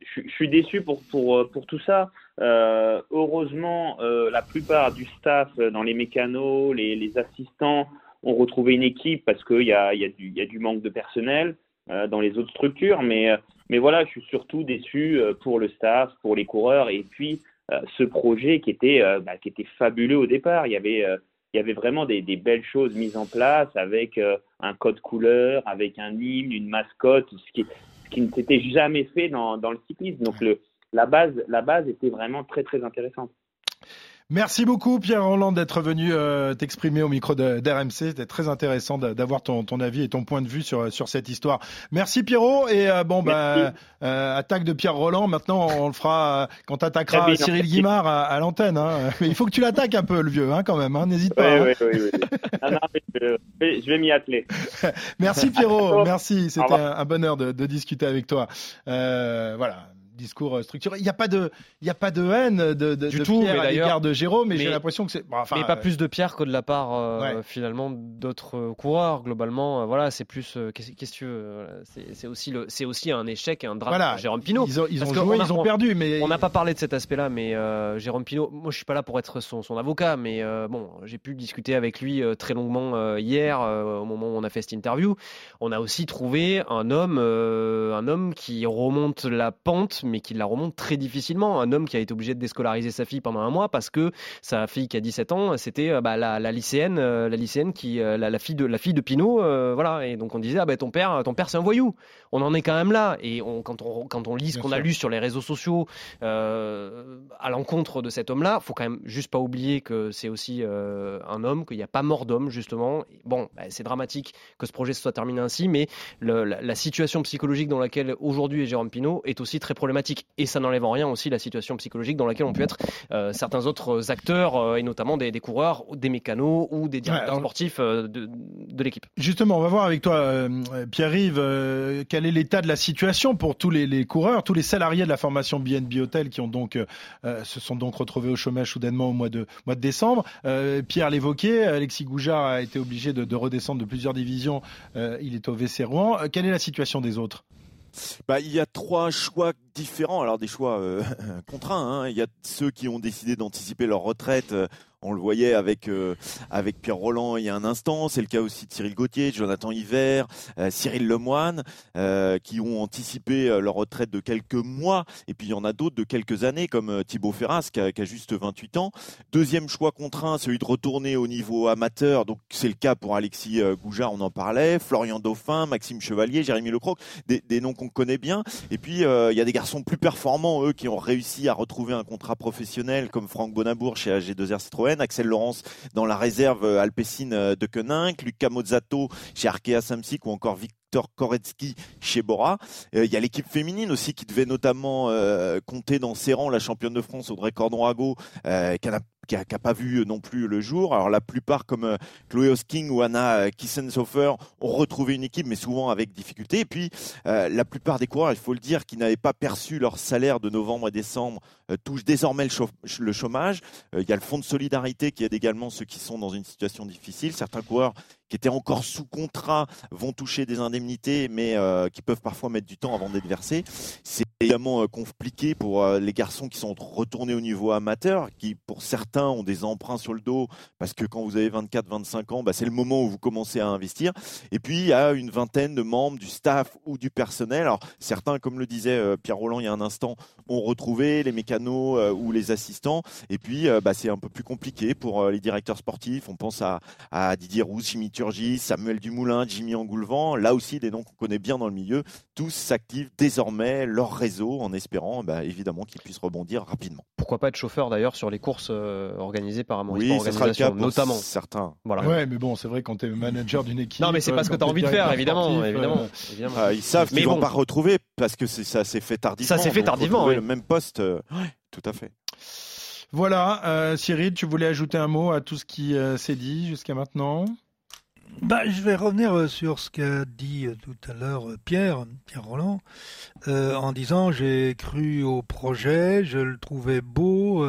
je, suis déçu pour, pour, pour tout ça. heureusement, la plupart du staff dans les mécanos, les, assistants ont retrouvé une équipe parce qu'il y a, y, y a du manque de personnel dans les autres structures. Mais, mais voilà, je suis surtout déçu pour le staff, pour les coureurs et puis ce projet qui était, euh, bah, qui était fabuleux au départ. Il y avait, euh, il y avait vraiment des, des, belles choses mises en place avec un code couleur, avec un hymne, une mascotte, ce qui, ce qui ne s'était jamais fait dans, dans le cyclisme. Donc le, la, base, la base était vraiment très très intéressante. Merci beaucoup Pierre Roland d'être venu euh, t'exprimer au micro d'RMC. C'était très intéressant d'avoir ton, ton, avis et ton point de vue sur, sur cette histoire. Merci Pierrot et euh, bon bah euh, attaque de Pierre Roland. Maintenant on le fera quand t'attaqueras Cyril Guimard à, à l'antenne. Hein. Mais il faut que tu l'attaques un peu le vieux hein, quand même. Hein. N'hésite pas. Oui, oui, oui, non, je, vais m'y atteler. <laughs> Merci Pierrot. Merci. C'était un, un, bonheur de, de discuter avec toi. voilà discours euh, structuré. Il n'y a pas de, il y a pas de haine de, de, du de tout, Pierre à l'égard de Jérôme, mais, mais j'ai l'impression que c'est. Bon, enfin, mais pas euh, plus de Pierre que de la part euh, ouais. finalement d'autres coureurs. Globalement, voilà, c'est plus. Qu'est-ce que tu veux C'est aussi le, c'est aussi un échec et un drame voilà. Jérôme Pinot. Ils ont, ils ont joué, a, ils ont perdu, mais on n'a pas parlé de cet aspect-là. Mais Jérôme Pinot, moi, je suis pas là pour être son, son avocat, mais bon, j'ai pu discuter avec lui très longuement hier au moment où on a fait cette interview. On a aussi trouvé un homme, un homme qui remonte la pente, mais qui la remonte très difficilement. Un homme qui a été obligé de déscolariser sa fille pendant un mois parce que sa fille qui a 17 ans, c'était euh, bah, la, la, lycéenne, euh, la lycéenne qui, euh, la, la, fille de la fille de Pinot, voilà. Et donc on disait ah ben ton père, ton père c'est un voyou. On en est quand même là. Et on, quand on quand on lit ce qu'on a lu sur les réseaux sociaux à l'encontre de cet homme-là, faut quand même juste pas oublier que c'est aussi un homme, qu'il n'y a pas mort d'homme justement. Bon, bah, c'est dramatique que ce projet se soit terminé ainsi, mais le, la, la, situation psychologique dans laquelle aujourd'hui est Jérôme Pinot est aussi très problématique et ça n'enlève en rien aussi la situation psychologique dans laquelle ont pu être euh, certains autres acteurs, euh, et notamment des, des, coureurs, des mécanos ou des directeurs ouais, sportifs euh, de, de l'équipe. Justement, on va voir avec toi, euh, Pierre-Yves, euh, quel est l'état de la situation pour tous les, les, coureurs, tous les salariés de la formation BNB Hotel qui ont donc, se sont donc retrouvés au chômage soudainement au mois de, mois de décembre. Pierre l'évoquait, Alexis Goujard a été obligé de, de redescendre de plusieurs divisions, il est au WC Rouen. quelle est la situation des autres? Bah, il y a trois choix différents. Alors des choix euh, <laughs> contraints. Hein. Il y a ceux qui ont décidé d'anticiper leur retraite euh, on le voyait avec euh, avec Pierre Roland il y a un instant. C'est le cas aussi de Cyril Gauthier, Jonathan Hiver, euh, Cyril Lemoine, euh, qui ont anticipé leur retraite de quelques mois. Et puis il y en a d'autres de quelques années, comme Thibaut Ferras, qui a, juste 28 ans. Deuxième choix contraint, celui de retourner au niveau amateur. Donc c'est le cas pour Alexis Goujard, on en parlait, Florian Dauphin, Maxime Chevalier, Jérémy Lecroc, des, des noms qu'on connaît bien. Et puis il y a des garçons plus performants, eux, qui ont réussi à retrouver un contrat professionnel, comme Franck Bonabour chez AG2R Citroën Axel Laurence dans la réserve euh, alpecin euh, de Koenig, Lucas Mozzato chez Arkea Samsic ou encore Victor Koretsky chez Bora. Euh, il y a l'équipe féminine aussi qui devait notamment compter dans ses rangs la championne de France Audrey Cordon-Rago euh, qui qui n'a pas vu non plus le jour. Alors la plupart, comme euh, Chloé Hosking ou Anna Kissensofer, ont retrouvé une équipe, mais souvent avec difficulté. Et puis euh, la plupart des coureurs, il faut le dire, qui n'avaient pas perçu leur salaire de novembre et décembre, euh, touchent désormais le, le chômage. Il y a le fonds de solidarité qui aide également ceux qui sont dans une situation difficile. Certains coureurs qui étaient encore sous contrat vont toucher des indemnités, mais euh, qui peuvent parfois mettre du temps avant d'être versées. C'est évidemment euh, compliqué pour euh, les garçons qui sont retournés au niveau amateur, qui pour certains ont des emprunts sur le dos parce que quand vous avez 24-25 ans, bah, c'est le moment où vous commencez à investir. Et puis il y a une vingtaine de membres du staff ou du personnel. Alors certains, comme le disait Pierre Roland il y a un instant, ont retrouvé les mécanos ou les assistants. Et puis bah, c'est un peu plus compliqué pour les directeurs sportifs. On pense à, Didier Roux, Jimmy Turgis, Samuel Dumoulin, Jimmy Angoulevent. Là aussi des noms qu'on connaît bien dans le milieu. Tous s'activent désormais leur réseau en espérant bah, évidemment qu'ils puissent rebondir rapidement. Pourquoi pas être chauffeur d'ailleurs sur les courses euh, organisées par Amaury Oui, Sport ce sera le cas pour notamment. certains. Voilà. Ouais, mais bon, c'est vrai quand tu es manager d'une équipe. Non, mais c'est pas ce que tu as envie de faire, directeur évidemment, sportif, évidemment, euh, évidemment. Ah, ils savent Mais qu'ils bon. vont pas retrouver parce que ça s'est fait tardivement. Ça s'est fait tardivement, le même poste. euh, ouais, tout à fait. Voilà, euh, Cyril, tu voulais ajouter un mot à tout ce qui euh, s'est dit jusqu'à maintenant? Bah, je vais revenir euh, sur ce qu'a dit euh, tout à l'heure euh, Pierre, Pierre Roland, en disant j'ai cru au projet, je le trouvais beau.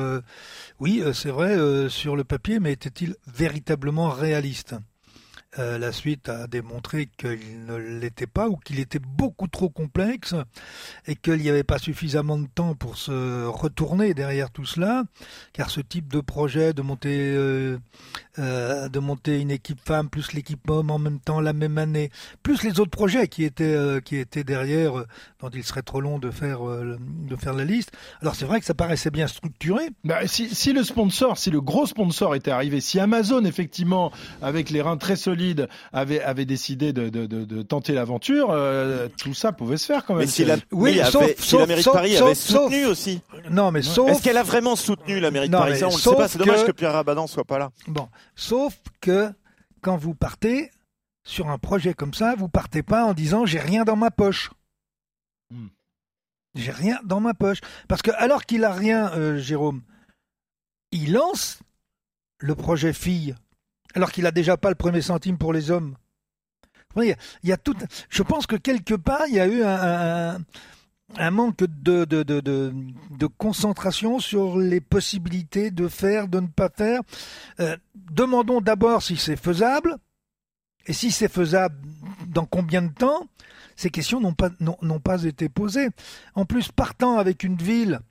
oui, c'est vrai sur le papier, mais était-il véritablement réaliste? Euh, La suite a démontré qu'il ne l'était pas ou qu'il était beaucoup trop complexe et qu'il n'y avait pas suffisamment de temps pour se retourner derrière tout cela, car ce type de projet de monter euh, euh, de monter une équipe femme plus l'équipe homme en même temps la même année, plus les autres projets qui étaient qui étaient derrière, dont il serait trop long de faire de faire la liste. Alors c'est vrai que ça paraissait bien structuré. Bah, si le sponsor, si le gros sponsor était arrivé, si Amazon effectivement, avec les reins très solides, avait, avait décidé de, de, de, de tenter l'aventure, euh, tout ça pouvait se faire quand même. Mais si la, Oui, oui, sauf- avait- si sauf- la mairie de sauf- Paris avait soutenu aussi. Non, mais sauf Est-ce qu'elle a vraiment soutenu la mairie de Non, Paris Ça, on ne le sait pas. C'est dommage que- que Pierre Rabadan soit pas là. bon, sauf que quand vous partez sur un projet comme ça, vous partez pas en disant j'ai rien dans ma poche. Hmm. J'ai rien dans ma poche. Parce que alors qu'il a rien, euh, Jérôme, il lance le projet fille, alors qu'il a déjà pas le premier centime pour les hommes. Je pense que quelque part, il y a eu un, manque de, concentration sur les possibilités de faire, de ne pas faire. Euh, demandons d'abord si c'est faisable, et si c'est faisable, dans combien de temps? Ces questions n'ont pas, n'ont pas été posées. En plus, partant avec une ville,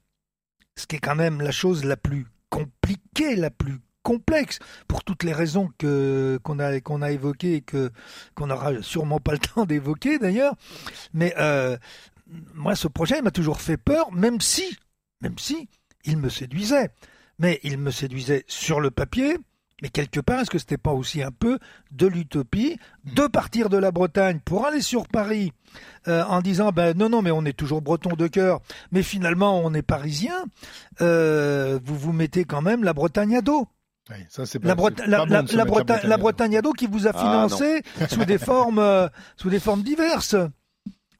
ce qui est quand même la chose la plus compliquée, la plus complexe, pour toutes les raisons que qu'on a qu'on a évoquées et que qu'on n'aura sûrement pas le <laughs> temps d'évoquer d'ailleurs. Mais euh, moi, ce projet m'a toujours fait peur, même si, même si il me séduisait. Mais il me séduisait sur le papier. Mais quelque part, est-ce que c'était pas aussi un peu de l'utopie de partir de la Bretagne pour aller sur Paris euh, en disant ben non non mais on est toujours breton de cœur, mais finalement on est parisien. Euh, vous vous mettez quand même la Bretagne à dos. Oui, ça, c'est pas- La, Breta- la, bon la- qui vous a Ah, financé <laughs> sous des formes euh, sous des formes diverses.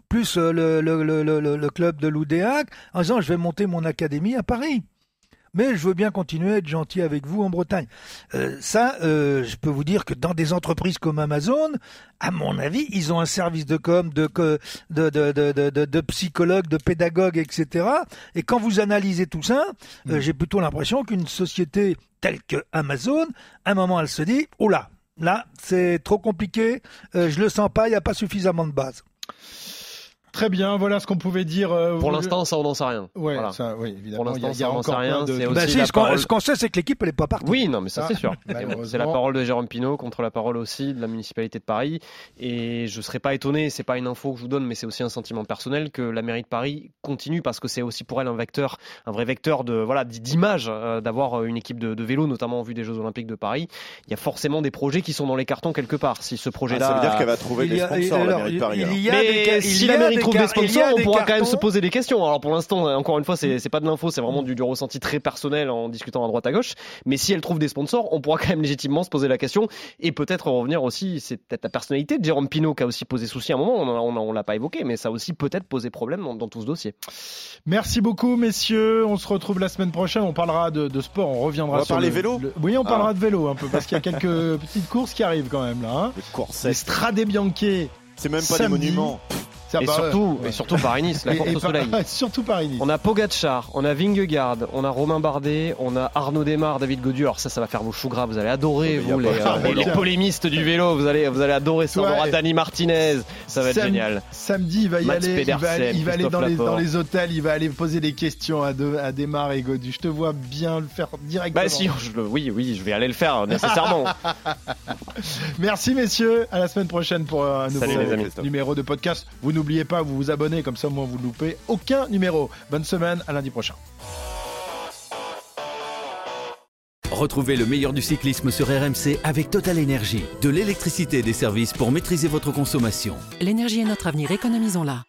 Plus euh, le, le, le, le, le club de l'Oudéac en disant je vais monter mon académie à Paris. Mais je veux bien continuer à être gentil avec vous en Bretagne. Euh, ça, euh, je peux vous dire que dans des entreprises comme Amazon, à mon avis, ils ont un service de com, de, de, de, de, de, de, de psychologues, de pédagogues, etc. Et quand vous analysez tout ça, euh, j'ai plutôt l'impression qu'une société telle que Amazon, à un moment, elle se dit, oh là, là, c'est trop compliqué, euh, je le sens pas, il n'y a pas suffisamment de base. Très bien, voilà ce qu'on pouvait dire. euh, Pour vous- l'instant, ça, on n'en sait rien. Ouais, Voilà. ça, oui, évidemment. Pour l'instant, ça, on n'en sait rien, de- Bah si, la ce qu'on parole- ce qu'on sait, c'est que l'équipe, elle n'est pas partie. Oui, non, mais ça Ah, c'est sûr. <laughs> malheureusement. C'est la parole de Jérôme Pinault contre la parole aussi de la municipalité de Paris. Et je serais pas étonné, c'est pas une info que je vous donne, mais c'est aussi un sentiment personnel que la mairie de Paris continue parce que c'est aussi pour elle un vecteur, un vrai vecteur de voilà d'image euh, d'avoir euh, une équipe de, de vélo, notamment en vue des Jeux Olympiques de Paris. Il y a forcément des projets qui sont dans les cartons quelque part. Si ce Ah, projet-là, ça veut dire qu'elle va trouver des sponsors, la mairie de Paris. il y a des des trouve des sponsors, on pourra quand même se poser des questions. Alors pour l'instant, euh, encore une fois, c'est pas de l'info, c'est vraiment du, du ressenti très personnel en discutant à droite à gauche. Mais si elle trouve des sponsors, on pourra quand même légitimement se poser la question et peut-être revenir aussi. C'est peut-être la personnalité de Jérôme Pinault qui a aussi posé souci à un moment. On, on, l'a pas évoqué, mais ça a aussi peut-être posé problème dans, dans tout ce dossier. Merci beaucoup, messieurs. On se retrouve la semaine prochaine. On parlera de, de sport. On reviendra On va sur parler le- vélo le- Oui, on parlera Ah. de vélo un peu parce qu'il y a quelques <laughs> petites courses qui arrivent quand même là. hein. Le Les corset. Strade Bianche C'est même pas Samedi. des monuments. Et surtout, ouais. et surtout Paris-Nice, la Et- course et au par- soleil. <laughs> surtout Paris-Nice. On a Pogacar, on a Vingegaard, on a Romain Bardet, on a Arnaud Desmar, David Godieu. Alors ça, ça va faire vos choux gras. Vous allez adorer, Oh, vous, les, euh, les- polémistes du vélo. Vous allez, vous allez adorer ça. On aura Dani Martinez. Ça va être Sam- génial. Samedi, il va y aller, il va, Pedersen, il va aller dans les, dans Laporte. les hôtels, il va aller poser des questions à, de, à Desmar et Godu. Je te vois bien le faire directement. Bah si, je oui, oui, je vais aller le faire nécessairement. <laughs> Merci messieurs, à la semaine prochaine pour un nouveau Salut, numéro de podcast. Vous n'oubliez pas, vous vous abonnez, comme ça moi vous ne loupez aucun numéro. Bonne semaine, à lundi prochain. Retrouvez le meilleur du cyclisme sur RMC avec Total Énergie. De l'électricité et des services pour maîtriser votre consommation. L'énergie est notre avenir, économisons-la.